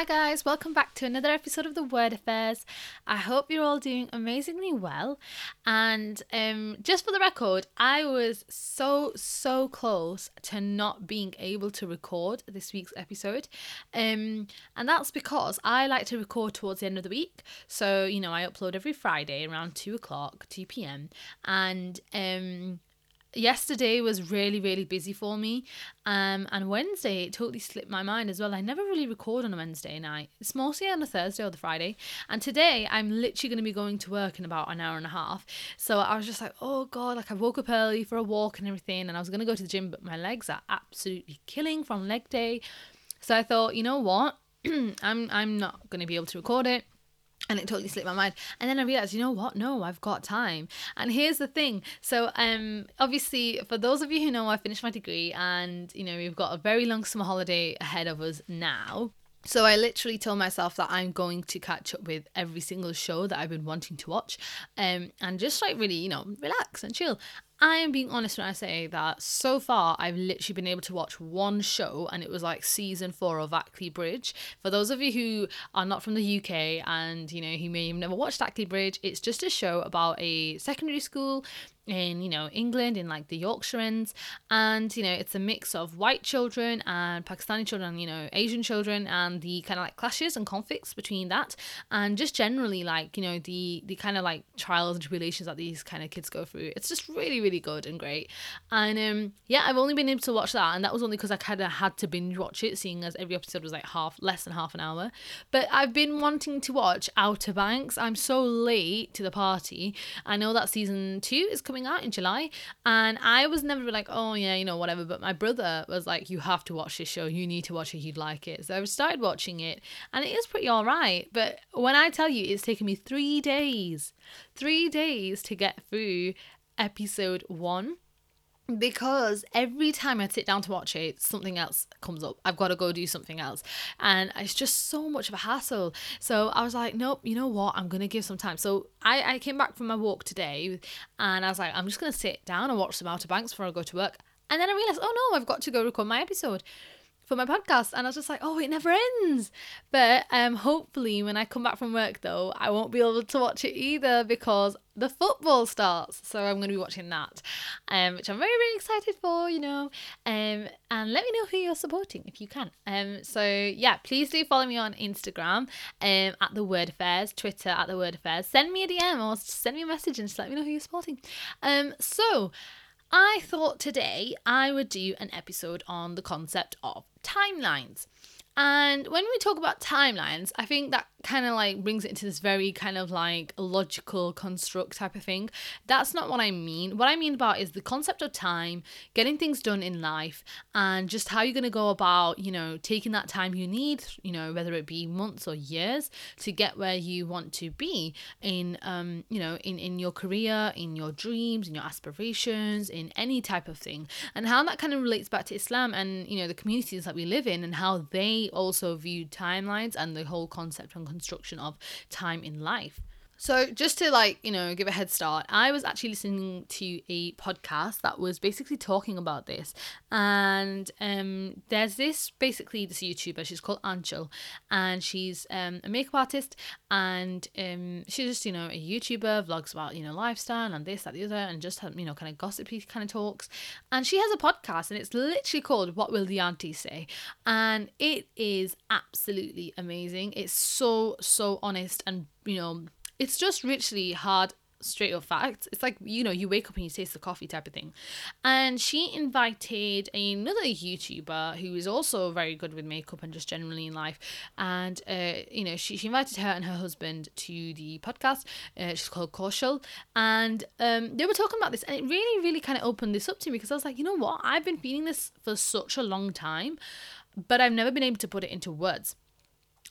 Hi, guys, welcome back to another episode of the Word Affairs. I hope you're all doing amazingly well. And um, just for the record, I was so, so close to not being able to record this week's episode. Um, and that's because I like to record towards the end of the week. So, you know, I upload every Friday around 2 o'clock, 2 p.m. And um, yesterday was really really busy for me um and wednesday it totally slipped my mind as well. I never really record on a wednesday night. It's mostly on a thursday or the friday. And today i'm literally going to be going to work in about an hour and a half. So i was just like oh god like i woke up early for a walk and everything and i was going to go to the gym but my legs are absolutely killing from leg day. So i thought you know what? I'm i'm not going to be able to record it and it totally slipped my mind. And then i realized you know what? No i've got time. And here's the thing. So um obviously for those of you who know i finished my degree and you know we've got a very long summer holiday ahead of us now. So I literally told myself that I'm going to catch up with every single show that I've been wanting to watch, um, and just like really, you know, relax and chill. I am being honest when I say that so far I've literally been able to watch one show and it was like season four of Ackley Bridge. For those of you who are not from the UK and you know who may have never watched Ackley Bridge, it's just a show about a secondary school in you know England in like the Yorkshire ends and you know it's a mix of white children and Pakistani children you know Asian children and the kind of like clashes and conflicts between that and just generally like you know the the kind of like trials and tribulations that these kind of kids go through. It's just really really good and great. And um yeah I've only been able to watch that and that was only because I kind of had to binge watch it seeing as every episode was like half less than half an hour. But I've been wanting to watch Outer Banks. I'm so late to the party. I know that season two is coming out in July. And I was never like, oh, yeah, you know, whatever. But my brother was like, you have to watch this show. You need to watch it. You'd like it. So I started watching it and it is pretty all right. But when I tell you, it's taken me three days, three days to get through episode one because every time I sit down to watch it, something else comes up. I've got to go do something else. And it's just so much of a hassle. So I was like, nope, you know what? I'm going to give some time. So I, I came back from my walk today and I was like, I'm just going to sit down and watch some Outer Banks before I go to work. And then I realized, oh no, I've got to go record my episode for my podcast and I was just like oh it never ends. But um hopefully when I come back from work though I won't be able to watch it either because the football starts so I'm going to be watching that um which I'm very very excited for you know um and let me know who you're supporting if you can. Um so yeah please do follow me on Instagram um at the word affairs Twitter at the word affairs. Send me a DM or send me a message and just let me know who you're supporting. Um so I thought today I would do an episode on the concept of timelines. And when we talk about timelines, I think that kind of like brings it into this very kind of like logical construct type of thing. That's not what I mean. What I mean about is the concept of time, getting things done in life, and just how you're going to go about, you know, taking that time you need, you know, whether it be months or years to get where you want to be in, um, you know, in, in your career, in your dreams, in your aspirations, in any type of thing, and how that kind of relates back to Islam and, you know, the communities that we live in and how they also view timelines and the whole concept and construction of time in life. So, just to like, you know, give a head start, I was actually listening to a podcast that was basically talking about this. And um, there's this basically this YouTuber, she's called Anchal, and she's um, a makeup artist. And um, she's just, you know, a YouTuber, vlogs about, you know, lifestyle and this, that, the other, and just, you know, kind of gossipy kind of talks. And she has a podcast, and it's literally called What Will the Auntie Say? And it is absolutely amazing. It's so, so honest and, you know, it's just richly hard straight up facts. It's like, you know, you wake up and you taste the coffee type of thing. And she invited another YouTuber who is also very good with makeup and just generally in life. And, uh, you know, she, she invited her and her husband to the podcast. Uh, she's called Kaushal. And um, they were talking about this. And it really, really kind of opened this up to me because I was like, you know what? I've been feeling this for such a long time, but I've never been able to put it into words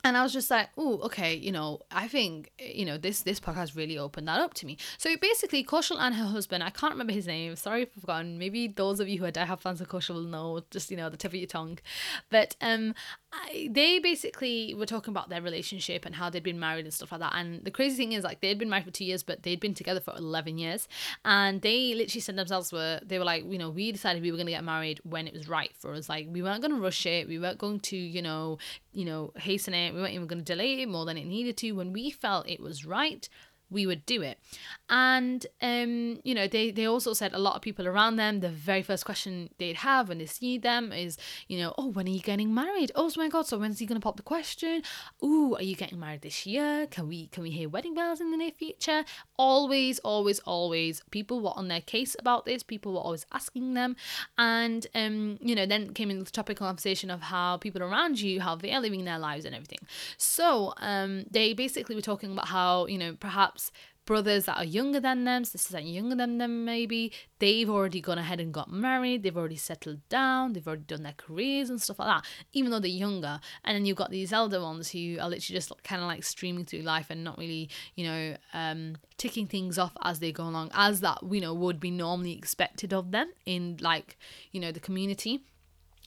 and I was just like, oh, okay, you know, I think, you know, this this podcast really opened that up to me. So basically, Kaushal and her husband, I can't remember his name. Sorry if I've forgotten. Maybe those of you who are diehard fans of Kaushal will know, just you know, the tip of your tongue. But um, I, they basically were talking about their relationship and how they'd been married and stuff like that. And the crazy thing is, like, they'd been married for two years, but they'd been together for eleven years. And they literally said themselves were they were like, you know, we decided we were gonna get married when it was right for us. Like, we weren't gonna rush it. We weren't going to, you know, you know, hasten it. We weren't even going to delay it more than it needed to. When we felt it was right, we would do it. And um, you know, they they also said a lot of people around them, the very first question they'd have when they see them is, you know, oh, when are you getting married? Oh my god, so when's he gonna pop the question? Ooh, are you getting married this year? Can we can we hear wedding bells in the near future? Always, always, always people were on their case about this, people were always asking them. And um, you know, then came in the topic conversation of how people around you, how they are living their lives and everything. So um they basically were talking about how, you know, perhaps perhaps brothers that are younger than them, sisters that are younger than them, maybe they've already gone ahead and got married, they've already settled down, they've already done their careers and stuff like that, even though they're younger. And then you've got these elder ones who are literally just kind of like streaming through life and not really, you know, um, ticking things off as they go along, as that, you know, would be normally expected of them in like, you know, the community.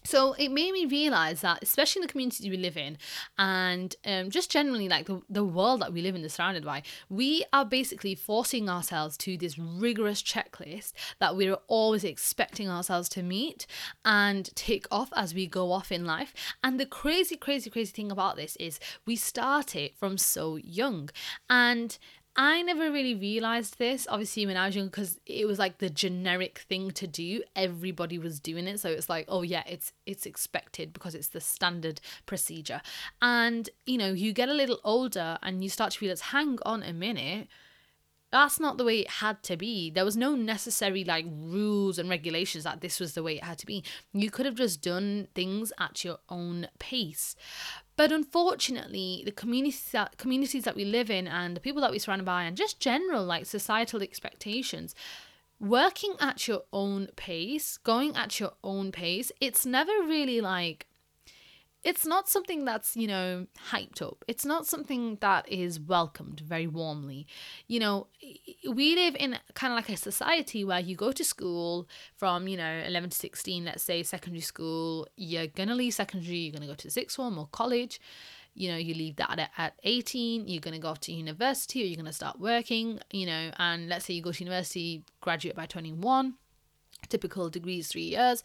So it made me realize that, especially in the communities we live in, and um, just generally like the, the world that we live in is surrounded by, we are basically forcing ourselves to this rigorous checklist that we're always expecting ourselves to meet and tick off as we go off in life. And the crazy, crazy, crazy thing about this is we start it from so young. And I never really realized this, obviously, when I was young, because it was like the generic thing to do. Everybody was doing it, so it's like, oh yeah, it's it's expected because it's the standard procedure. And you know, you get a little older and you start to realize, hang on a minute, that's not the way it had to be. There was no necessary like rules and regulations that this was the way it had to be. You could have just done things at your own pace. But unfortunately, the communities that, communities that we live in and the people that we surround by, and just general like societal expectations, working at your own pace, going at your own pace, it's never really like it's not something that's, you know, hyped up. It's not something that is welcomed very warmly. You know, we live in kind of like a society where you go to school from, you know, 11 to 16, let's say secondary school, you're going to leave secondary, you're going to go to sixth form or college. You know, you leave that at at 18, you're going to go off to university or you're going to start working, you know, and let's say you go to university, graduate by 21 typical degrees three years.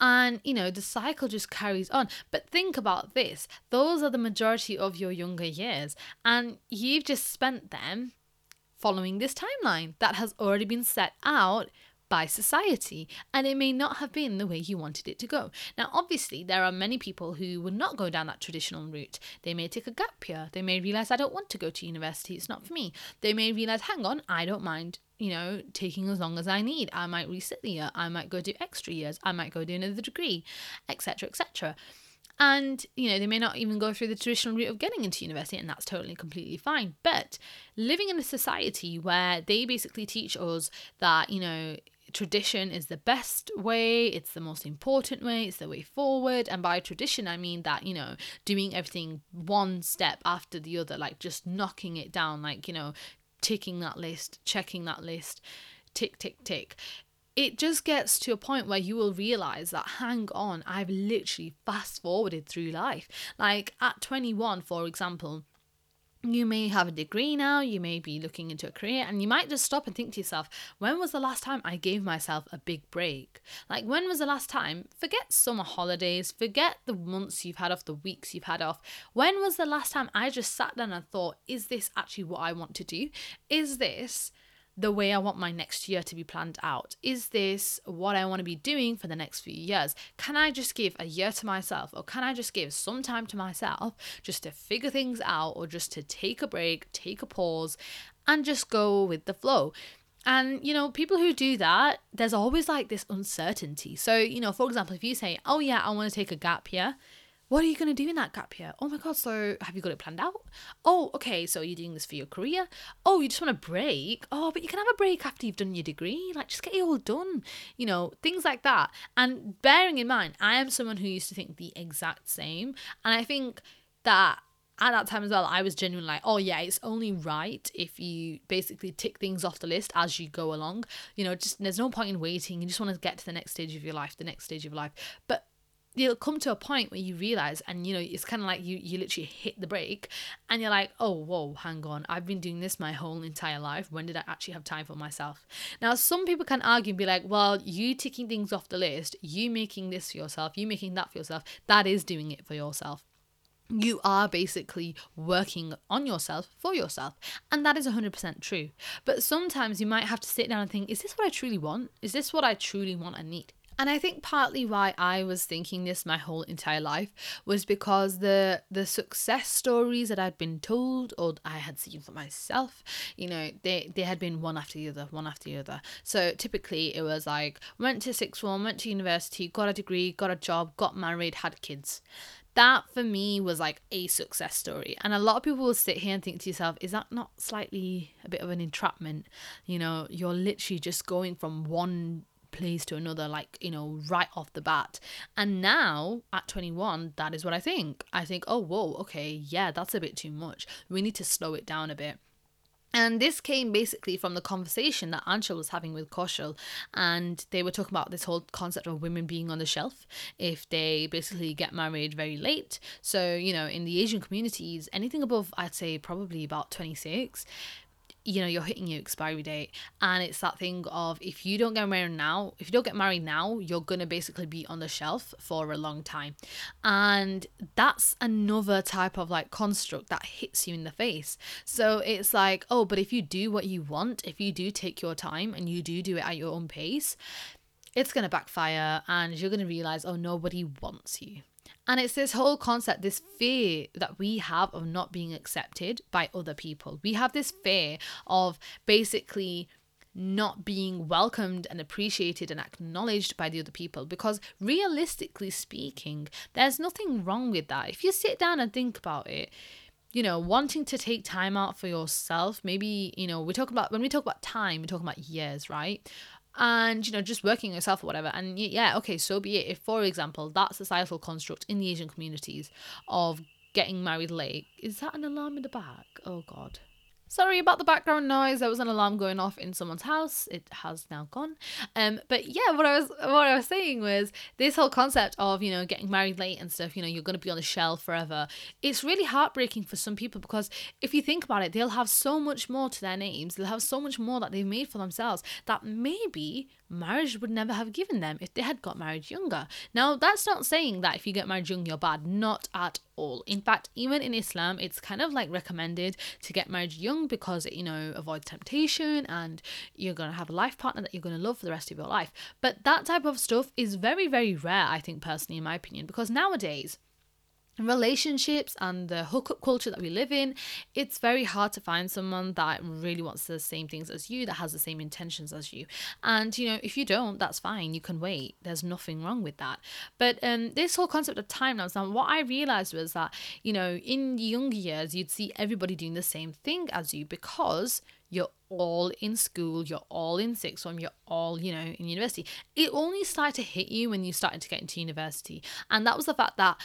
And you know the cycle just carries on. But think about this. Those are the majority of your younger years. And you've just spent them following this timeline that has already been set out by society, and it may not have been the way you wanted it to go. Now, obviously, there are many people who would not go down that traditional route. They may take a gap year, they may realize, I don't want to go to university, it's not for me. They may realize, hang on, I don't mind you know, taking as long as I need. I might resit the year, I might go do extra years, I might go do another degree, etc., etc. And, you know, they may not even go through the traditional route of getting into university, and that's totally completely fine. But living in a society where they basically teach us that, you know, tradition is the best way, it's the most important way, it's the way forward. And by tradition, I mean that, you know, doing everything one step after the other, like just knocking it down, like, you know, ticking that list, checking that list, tick, tick, tick. It just gets to a point where you will realize that, hang on, I've literally fast forwarded through life. Like at 21, for example, you may have a degree now, you may be looking into a career, and you might just stop and think to yourself, when was the last time I gave myself a big break? Like, when was the last time? Forget summer holidays, forget the months you've had off, the weeks you've had off. When was the last time I just sat down and thought, is this actually what I want to do? Is this the way I want my next year to be planned out? Is this what I want to be doing for the next few years? Can I just give a year to myself or can I just give some time to myself just to figure things out or just to take a break, take a pause, and just go with the flow? And, you know, people who do that, there's always like this uncertainty. So, you know, for example, if you say, oh, yeah, I want to take a gap year, what are you going to do in that gap year? Oh my God, so have you got it planned out? Oh, okay, so you're doing this for your career? Oh, you just want a break? Oh, but you can have a break after you've done your degree. Like, just get it all done. You know, things like that. And bearing in mind, I am someone who used to think the exact same. And I think that at that time as well, I was genuinely like, oh yeah, it's only right if you basically tick things off the list as you go along. You know, just there's no point in waiting. You just want to get to the next stage of your life, the next stage of life. But you'll come to a point where you realize and you know it's kind of like you you literally hit the brake and you're like oh whoa hang on i've been doing this my whole entire life when did i actually have time for myself now some people can argue and be like well you ticking things off the list you making this for yourself you making that for yourself that is doing it for yourself you are basically working on yourself for yourself. And that is 100% true. But sometimes you might have to sit down and think, is this what I truly want? Is this what I truly want and need? And I think partly why I was thinking this my whole entire life was because the the success stories that I'd been told or I had seen for myself, you know, they, they had been one after the other, one after the other. So typically it was like went to sixth form, went to university, got a degree, got a job, got married, had kids that for me was like a success story. And a lot of people will sit here and think to yourself, is that not slightly a bit of an entrapment? You know, you're literally just going from one place to another, like, you know, right off the bat. And now at 21, that is what I think. I think, oh, whoa, okay, yeah, that's a bit too much. We need to slow it down a bit. And this came basically from the conversation that Anchal was having with Kaushal. And they were talking about this whole concept of women being on the shelf if they basically get married very late. So, you know, in the Asian communities, anything above, I'd say probably about 26, you know you're hitting your expiry date and it's that thing of if you don't get married now if you don't get married now you're going to basically be on the shelf for a long time. And that's another type of like construct that hits you in the face. So it's like oh but if you do what you want if you do take your time and you do do it at your own pace it's going to backfire and you're going to realize oh nobody wants you and it's this whole concept, this fear that we have of not being accepted by other people. We have this fear of basically not being welcomed and appreciated and acknowledged by the other people. Because realistically speaking there's nothing wrong with that. If you sit down and think about it you know wanting to take time out for yourself maybe you know we talk about when we talk about time we're talking about years right and you know just working yourself or whatever. And yeah okay so be it. If for example that societal construct in the asian communities of getting married late is that an alarm in the back? Oh god Sorry about the background noise. There was an alarm going off in someone's house. It has now gone. Um, but yeah, what I was what I was saying was this whole concept of you know getting married late and stuff. You know, you're going to be on the shelf forever. It's really heartbreaking for some people because if you think about it, they'll have so much more to their names. They'll have so much more that they've made for themselves that maybe marriage would never have given them if they had got married younger. Now, that's not saying that if you get married young, you're bad. Not at all. In fact, even in Islam, it's kind of like recommended to get married young because it, you know, avoids temptation and you're going to have a life partner that you're going to love for the rest of your life. But that type of stuff is very, very rare, I think, personally, in my opinion, because nowadays, relationships and the hookup culture that we live in, it's very hard to find someone that really wants the same things as you, that has the same intentions as you. And you know, if you don't, that's fine. You can wait. There's nothing wrong with that. But um, this whole concept of time now, what I realized was that you know, in younger years, you'd see everybody doing the same thing as you because you're all in school, you're all in sixth form, you're all, you know, in university. It only started to hit you when you started to get into university. And that was the fact that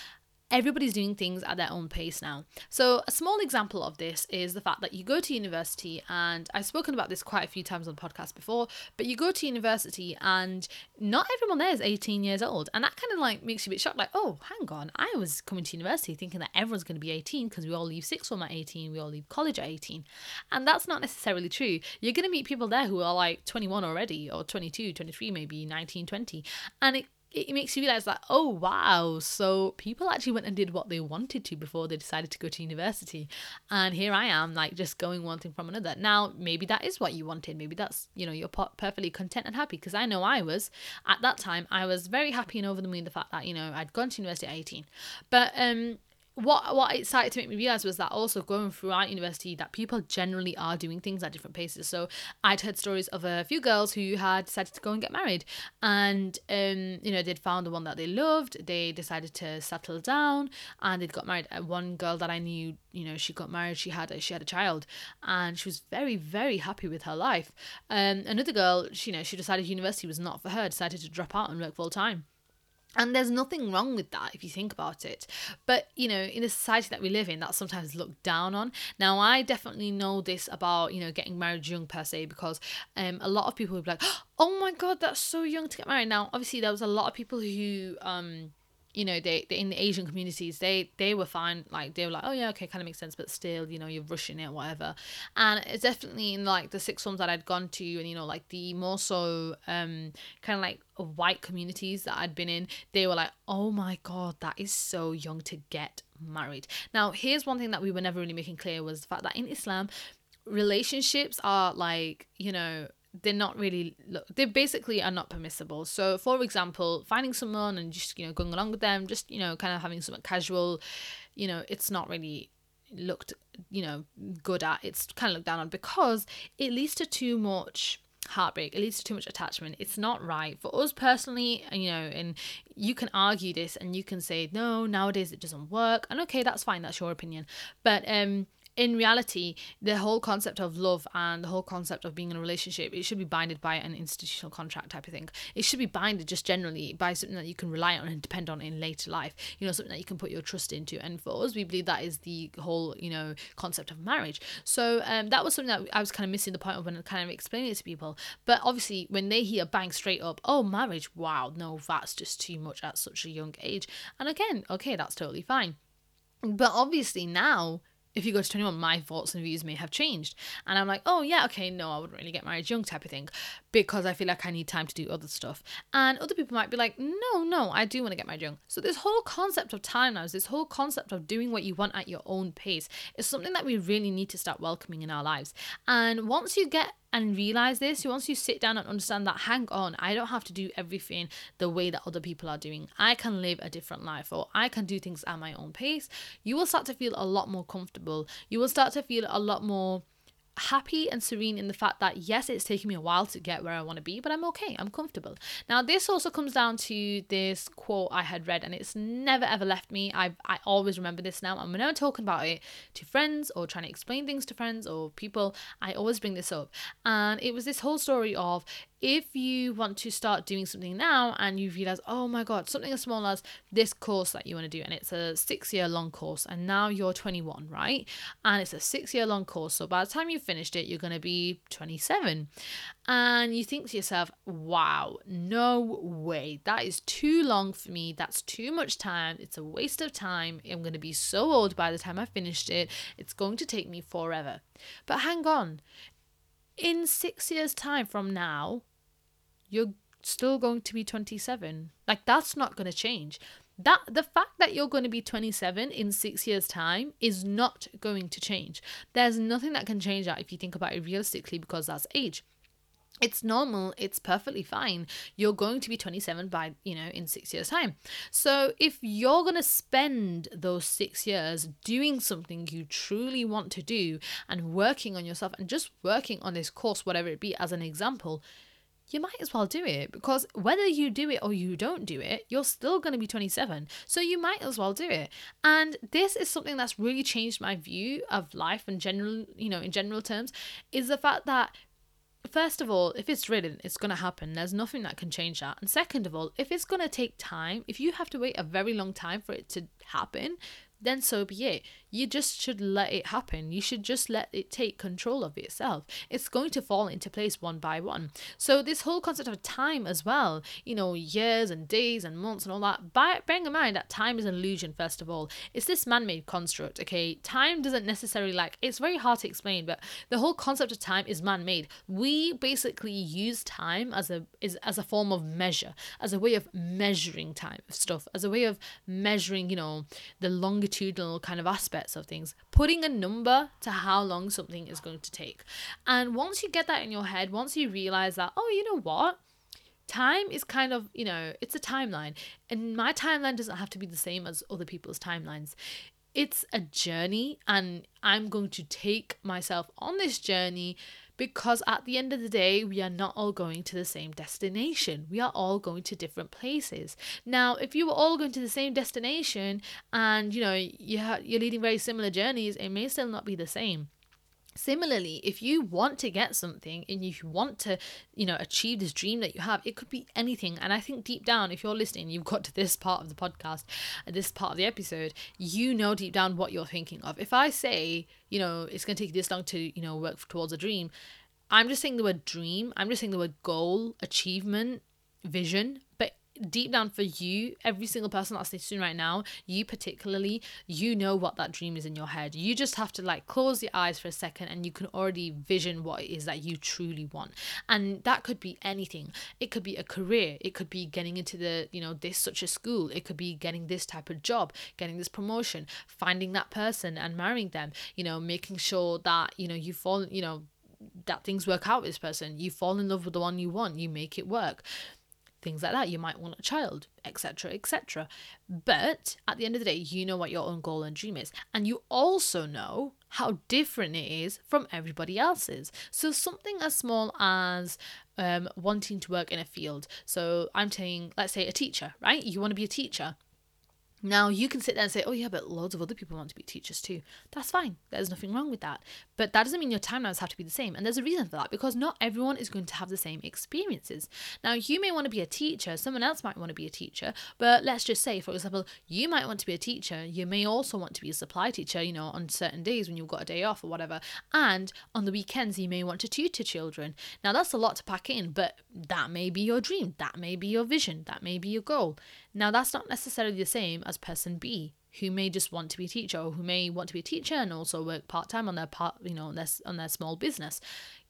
everybody's doing things at their own pace now. So, a small example of this is the fact that you go to university, and I've spoken about this quite a few times on the podcast before, but you go to university and not everyone there is 18 years old. And that kind of like makes you a bit shocked like, oh, hang on, I was coming to university thinking that everyone's going to be 18 because we all leave sixth form at 18, we all leave college at 18. And that's not necessarily true. You're going to meet people there who are like 21 already, or 22, 23, maybe 19, 20. And it it makes you realize that oh wow so people actually went and did what they wanted to before they decided to go to university. And here i am like just going one thing from another. Now maybe that is what you wanted. Maybe that's you know you're perfectly content and happy. Because i know i was at that time i was very happy and over the moon the fact that you know i'd gone to university at 18 but um what what it started to make me realize was that also going throughout university that people generally are doing things at different paces. So i'd heard stories of a few girls who had decided to go and get married and um you know they'd found the one that they loved they decided to settle down and they'd got married. One girl that i knew you know she got married she had a she had a child and she was very very happy with her life. Um another girl she, you know she decided university was not for her decided to drop out and work full time and there's nothing wrong with that if you think about it. But, you know, in the society that we live in, that's sometimes looked down on. Now, I definitely know this about, you know, getting married young per se, because um, a lot of people would be like, oh my God, that's so young to get married. Now, obviously, there was a lot of people who, um, you know they, they in the asian communities they they were fine like they were like oh yeah okay kind of makes sense but still you know you're rushing it whatever and it's definitely in like the six forms that i'd gone to and you know like the more so um kind of like white communities that i'd been in they were like oh my god that is so young to get married. Now, here's one thing that we were never really making clear was the fact that in Islam, relationships are like, you know, they're not really look they basically are not permissible. So for example finding someone and just you know going along with them just you know kind of having something casual you know it's not really looked you know good at. It's kind of looked down on because it leads to too much heartbreak. It leads to too much attachment. It's not right. For us personally you know and you can argue this and you can say no nowadays it doesn't work. And okay that's fine. That's your opinion. But um in reality, the whole concept of love and the whole concept of being in a relationship, it should be binded by an institutional contract type of thing. It should be binded just generally by something that you can rely on and depend on in later life. You know, something that you can put your trust into. And for us, we believe that is the whole, you know, concept of marriage. So um, that was something that I was kind of missing the point of when I kind of explaining it to people. But obviously, when they hear bang straight up, oh, marriage, wow, no, that's just too much at such a young age. And again, okay, that's totally fine. But obviously now if you go to 21, my thoughts and views may have changed. And I'm like, oh, yeah, okay, no, I wouldn't really get married young type of thing because I feel like I need time to do other stuff. And other people might be like, no, no, I do want to get married young. So this whole concept of time now, this whole concept of doing what you want at your own pace is something that we really need to start welcoming in our lives. And once you get and realize this, once you sit down and understand that, hang on, I don't have to do everything the way that other people are doing. I can live a different life or I can do things at my own pace. You will start to feel a lot more comfortable. You will start to feel a lot more happy and serene in the fact that yes it's taking me a while to get where i want to be but i'm okay i'm comfortable. Now this also comes down to this quote i had read and it's never ever left me. I i always remember this now when i'm talking about it to friends or trying to explain things to friends or people i always bring this up. And it was this whole story of if you want to start doing something now and you realize, oh my God, something as small as this course that you want to do, and it's a six year long course, and now you're 21, right? And it's a six year long course. So by the time you finished it, you're going to be 27. And you think to yourself, wow, no way. That is too long for me. That's too much time. It's a waste of time. I'm going to be so old by the time I finished it. It's going to take me forever. But hang on. In six years' time from now, you're still going to be 27. Like that's not going to change. That the fact that you're going to be 27 in 6 years time is not going to change. There's nothing that can change that if you think about it realistically because that's age it's normal it's perfectly fine you're going to be 27 by you know in 6 years time so if you're going to spend those 6 years doing something you truly want to do and working on yourself and just working on this course whatever it be as an example you might as well do it because whether you do it or you don't do it, you're still going to be 27. So you might as well do it. And this is something that's really changed my view of life in general, you know, in general terms, is the fact that first of all, if it's written, it's going to happen. There's nothing that can change that. And second of all, if it's going to take time, if you have to wait a very long time for it to happen, then so be it. You just should let it happen. You should just let it take control of itself. It's going to fall into place one by one. So, this whole concept of time as well, you know, years and days and months and all that, by, bearing in mind that time is an illusion, first of all, it's this man made construct, okay? Time doesn't necessarily like, it's very hard to explain, but the whole concept of time is man made. We basically use time as a, is, as a form of measure, as a way of measuring time stuff, as a way of measuring, you know, the longitudinal kind of aspects of things, putting a number to how long something is going to take. And once you get that in your head, once you realize that, oh, you know what? Time is kind of, you know, it's a timeline. And my timeline doesn't have to be the same as other people's timelines it's a journey and I'm going to take myself on this journey because at the end of the day, we are not all going to the same destination. We are all going to different places. Now, if you were all going to the same destination and you know you you're leading very similar journeys, it may still not be the same. Similarly, if you want to get something and you want to, you know, achieve this dream that you have, it could be anything. And I think deep down, if you're listening, you've got to this part of the podcast, this part of the episode, you know deep down what you're thinking of. If I say, you know, it's going to take this long to, you know, work towards a dream, I'm just saying the word dream. I'm just saying the word goal, achievement, vision. Deep down for you, every single person that's listening right now, you particularly, you know what that dream is in your head. You just have to like close your eyes for a second and you can already vision what it is that you truly want. And that could be anything. It could be a career, it could be getting into the, you know, this such a school, it could be getting this type of job, getting this promotion, finding that person and marrying them, you know, making sure that, you know, you fall, you know, that things work out with this person. You fall in love with the one you want, you make it work things like that. You might want a child, etc., etc. But at the end of the day, you know what your own goal and dream is. And you also know how different it is from everybody else's. So, something as small as um, wanting to work in a field. So, I'm saying, let's say a teacher, right? You want to be a teacher. Now, you can sit there and say, oh, yeah, but loads of other people want to be teachers too. That's fine. There's nothing wrong with that. But that doesn't mean your timelines have to be the same. And there's a reason for that because not everyone is going to have the same experiences. Now, you may want to be a teacher, someone else might want to be a teacher. But let's just say, for example, you might want to be a teacher. You may also want to be a supply teacher, you know, on certain days when you've got a day off or whatever. And on the weekends, you may want to tutor children. Now, that's a lot to pack in, but that may be your dream. That may be your vision. That may be your goal. Now, that's not necessarily the same as person B, who may just want to be a teacher or who may want to be a teacher and also work part time on their part, you know, on their, on their small business.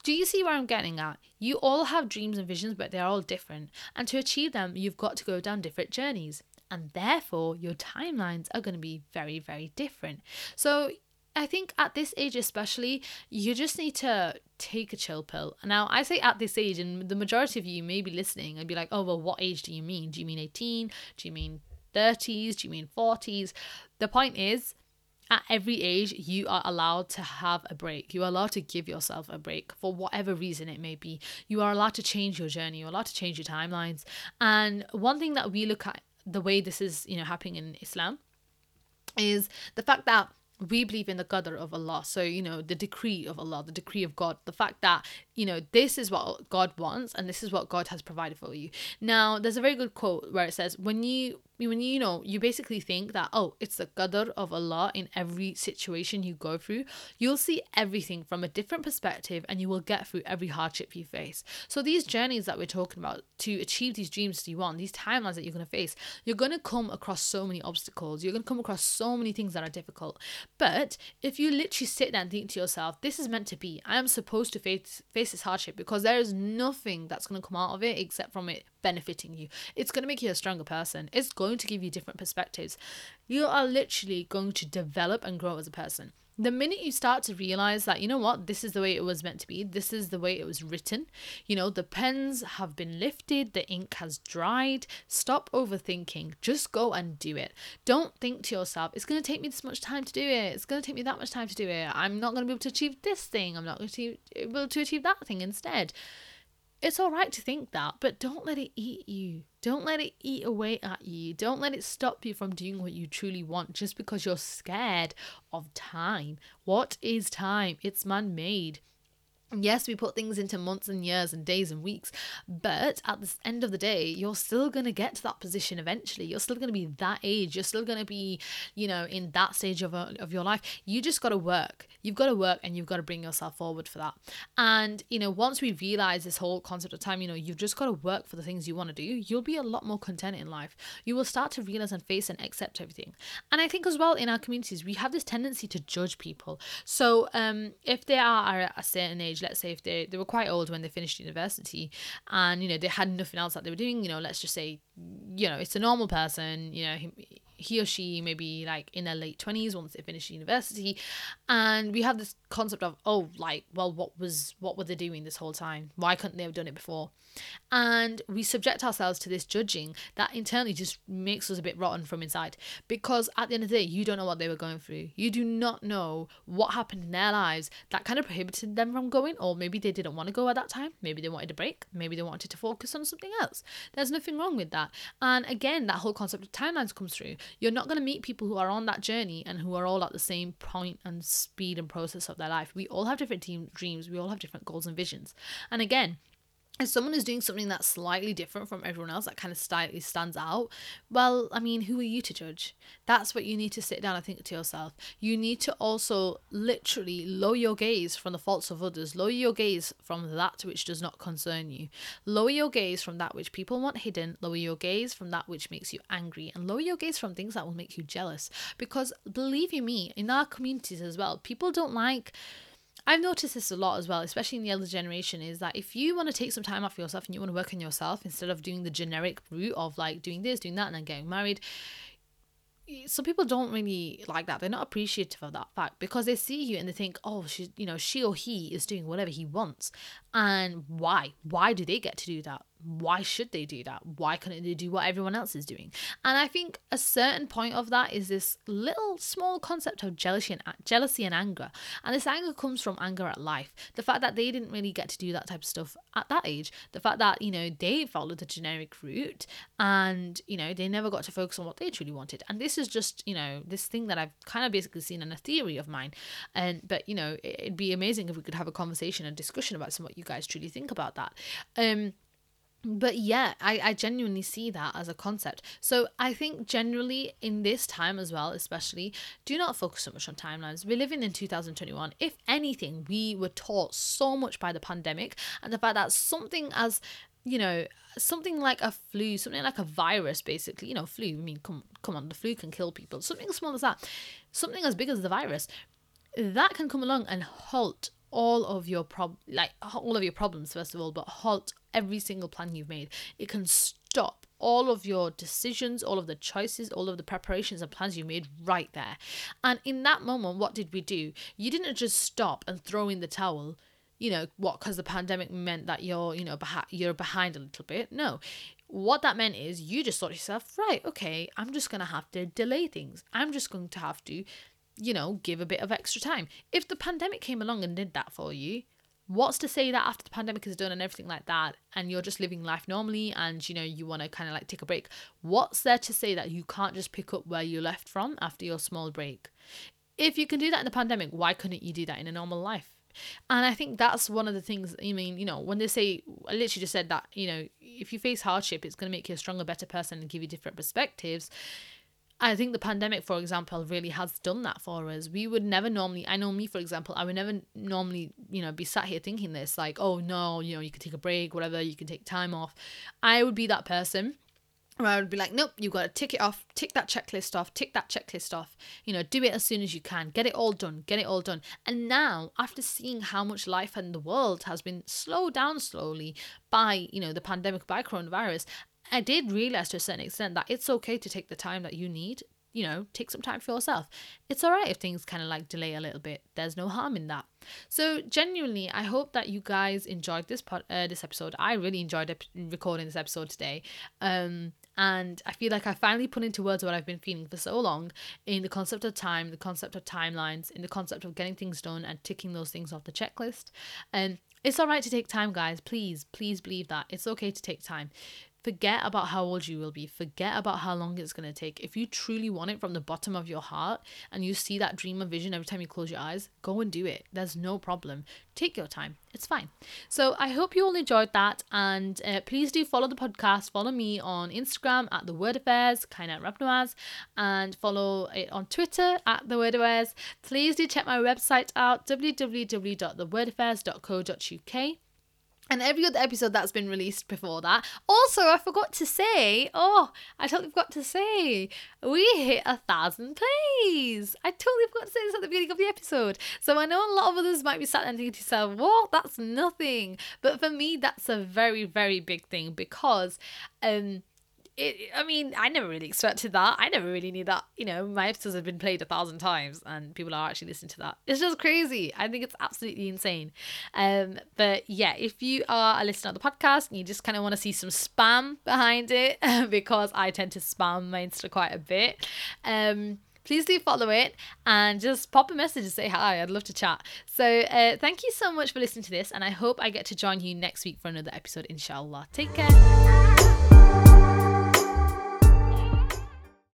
Do you see where I'm getting at? You all have dreams and visions, but they're all different. And to achieve them, you've got to go down different journeys. And therefore, your timelines are going to be very, very different. So, I think at this age, especially, you just need to take a chill pill. Now, I say at this age, and the majority of you may be listening and be like, oh, well, what age do you mean? Do you mean 18? Do you mean 30s? Do you mean 40s? The point is, at every age, you are allowed to have a break. You are allowed to give yourself a break for whatever reason it may be. You are allowed to change your journey. You're allowed to change your timelines. And one thing that we look at the way this is, you know, happening in Islam is the fact that we believe in the qadr of Allah. So, you know, the decree of Allah, the decree of God, the fact that, you know, this is what God wants and this is what God has provided for you. Now, there's a very good quote where it says, when you when you, know you basically think that oh it's the qadr of allah in every situation you go through you'll see everything from a different perspective and you will get through every hardship you face. So these journeys that we're talking about to achieve these dreams that you want these timelines that you're going to face you're going to come across so many obstacles. You're going to come across so many things that are difficult. But if you literally sit there and think to yourself this is meant to be. I am supposed to face face this hardship because there is nothing that's going to come out of it except from it benefiting you. It's going to make you a stronger person. It's going to give you different perspectives. You are literally going to develop and grow as a person. The minute you start to realize that, you know what, this is the way it was meant to be, this is the way it was written, you know, the pens have been lifted, the ink has dried, stop overthinking, just go and do it. Don't think to yourself, it's going to take me this much time to do it, it's going to take me that much time to do it, I'm not going to be able to achieve this thing, I'm not going to be able to achieve that thing instead it's all right to think that, but don't let it eat you. Don't let it eat away at you. Don't let it stop you from doing what you truly want just because you're scared of time. What is time? It's man made. Yes, we put things into months and years and days and weeks, but at the end of the day, you're still going to get to that position eventually. You're still going to be that age. You're still going to be, you know, in that stage of, a, of your life. You just got to work. You've got to work and you've got to bring yourself forward for that. And, you know, once we realize this whole concept of time, you know, you've just got to work for the things you want to do, you'll be a lot more content in life. You will start to realize and face and accept everything. And I think as well in our communities, we have this tendency to judge people. So um, if they are at a certain age, let's say if they they were quite old when they finished university and you know they had nothing else that they were doing you know let's just say you know it's a normal person you know he or she maybe like in their late 20s once they finish university. And we have this concept of oh like well what was what were they doing this whole time? Why couldn't they have done it before? And we subject ourselves to this judging that internally just makes us a bit rotten from inside. Because at the end of the day you don't know what they were going through. You do not know what happened in their lives that kind of prohibited them from going or maybe they didn't want to go at that time. Maybe they wanted a break. Maybe they wanted to focus on something else. There's nothing wrong with that. And again that whole concept of timelines comes through you're not going to meet people who are on that journey and who are all at the same point and speed and process of their life. We all have different dreams. We all have different goals and visions. And again if someone is doing something that's slightly different from everyone else that kind of slightly stands out well i mean who are you to judge? That's what you need to sit down and think to yourself. You need to also literally lower your gaze from the faults of others. Lower your gaze from that which does not concern you. Lower your gaze from that which people want hidden. Lower your gaze from that which makes you angry. And lower your gaze from things that will make you jealous. Because believe you me in our communities as well people don't like I've noticed this a lot as well, especially in the elder generation, is that if you want to take some time off yourself and you want to work on yourself instead of doing the generic route of like doing this, doing that, and then getting married, some people don't really like that. They're not appreciative of that fact because they see you and they think, oh, she, you know, she or he is doing whatever he wants. And why? Why do they get to do that? why should they do that? Why couldn't they do what everyone else is doing? And I think a certain point of that is this little small concept of jealousy and jealousy and anger. And this anger comes from anger at life. The fact that they didn't really get to do that type of stuff at that age. The fact that, you know, they followed the generic route and, you know, they never got to focus on what they truly wanted. And this is just, you know, this thing that I've kind of basically seen in a theory of mine. And but, you know, it'd be amazing if we could have a conversation and discussion about some what you guys truly think about that. Um but yeah I, I genuinely see that as a concept. So i think generally in this time as well especially do not focus so much on timelines. We're living in 2021 if anything we were taught so much by the pandemic and the fact that something as you know something like a flu something like a virus basically you know flu i mean come come on the flu can kill people. Something as small as that something as big as the virus that can come along and halt all of your prob like all of your problems first of all but halt every single plan you've made. It can stop all of your decisions all of the choices all of the preparations and plans you made right there. And in that moment what did we do? You didn't just stop and throw in the towel you know what because the pandemic meant that you're you know behind you're behind a little bit. No. What that meant is you just thought to yourself right okay i'm just gonna have to delay things. I'm just going to have to you know, give a bit of extra time. If the pandemic came along and did that for you, what's to say that after the pandemic is done and everything like that, and you're just living life normally and you know, you want to kind of like take a break, what's there to say that you can't just pick up where you left from after your small break? If you can do that in the pandemic, why couldn't you do that in a normal life? And I think that's one of the things, I mean, you know, when they say, I literally just said that, you know, if you face hardship, it's going to make you a stronger, better person and give you different perspectives. I think the pandemic, for example, really has done that for us. We would never normally, I know me, for example, I would never normally, you know, be sat here thinking this, like, oh no, you know, you can take a break, whatever, you can take time off. I would be that person where I would be like, nope, you've got to tick it off, tick that checklist off, tick that checklist off, you know, do it as soon as you can, get it all done, get it all done. And now, after seeing how much life in the world has been slowed down slowly by, you know, the pandemic, by coronavirus, I did realize to a certain extent that it's okay to take the time that you need. You know, take some time for yourself. It's all right if things kind of like delay a little bit. There's no harm in that. So genuinely, I hope that you guys enjoyed this pod, uh, this episode. I really enjoyed ep- recording this episode today. Um, and I feel like I finally put into words what I've been feeling for so long in the concept of time, the concept of timelines, in the concept of getting things done and ticking those things off the checklist. And it's all right to take time, guys. Please, please believe that. It's okay to take time. Forget about how old you will be. Forget about how long it's going to take. If you truly want it from the bottom of your heart and you see that dream or vision every time you close your eyes, go and do it. There's no problem. Take your time. It's fine. So I hope you all enjoyed that. And uh, please do follow the podcast. Follow me on Instagram at The Word Affairs, Kaiynath Rabnawaz, and follow it on Twitter at The Word Affairs. Please do check my website out www.thewordaffairs.co.uk and every other episode that's been released before that. Also, I forgot to say, oh, I totally forgot to say, we hit a thousand plays. I totally forgot to say this at the beginning of the episode. So I know a lot of others might be sat there thinking to yourself, what? That's nothing. But for me, that's a very, very big thing because um it, I mean, I never really expected that. I never really knew that, you know, my episodes have been played a thousand times and people are actually listening to that. It's just crazy. I think it's absolutely insane. Um, but yeah, if you are a listener of the podcast and you just kind of want to see some spam behind it, because I tend to spam my Insta quite a bit, um, please do follow it and just pop a message and say hi. I'd love to chat. So, uh, thank you so much for listening to this, and I hope I get to join you next week for another episode, inshallah. Take care.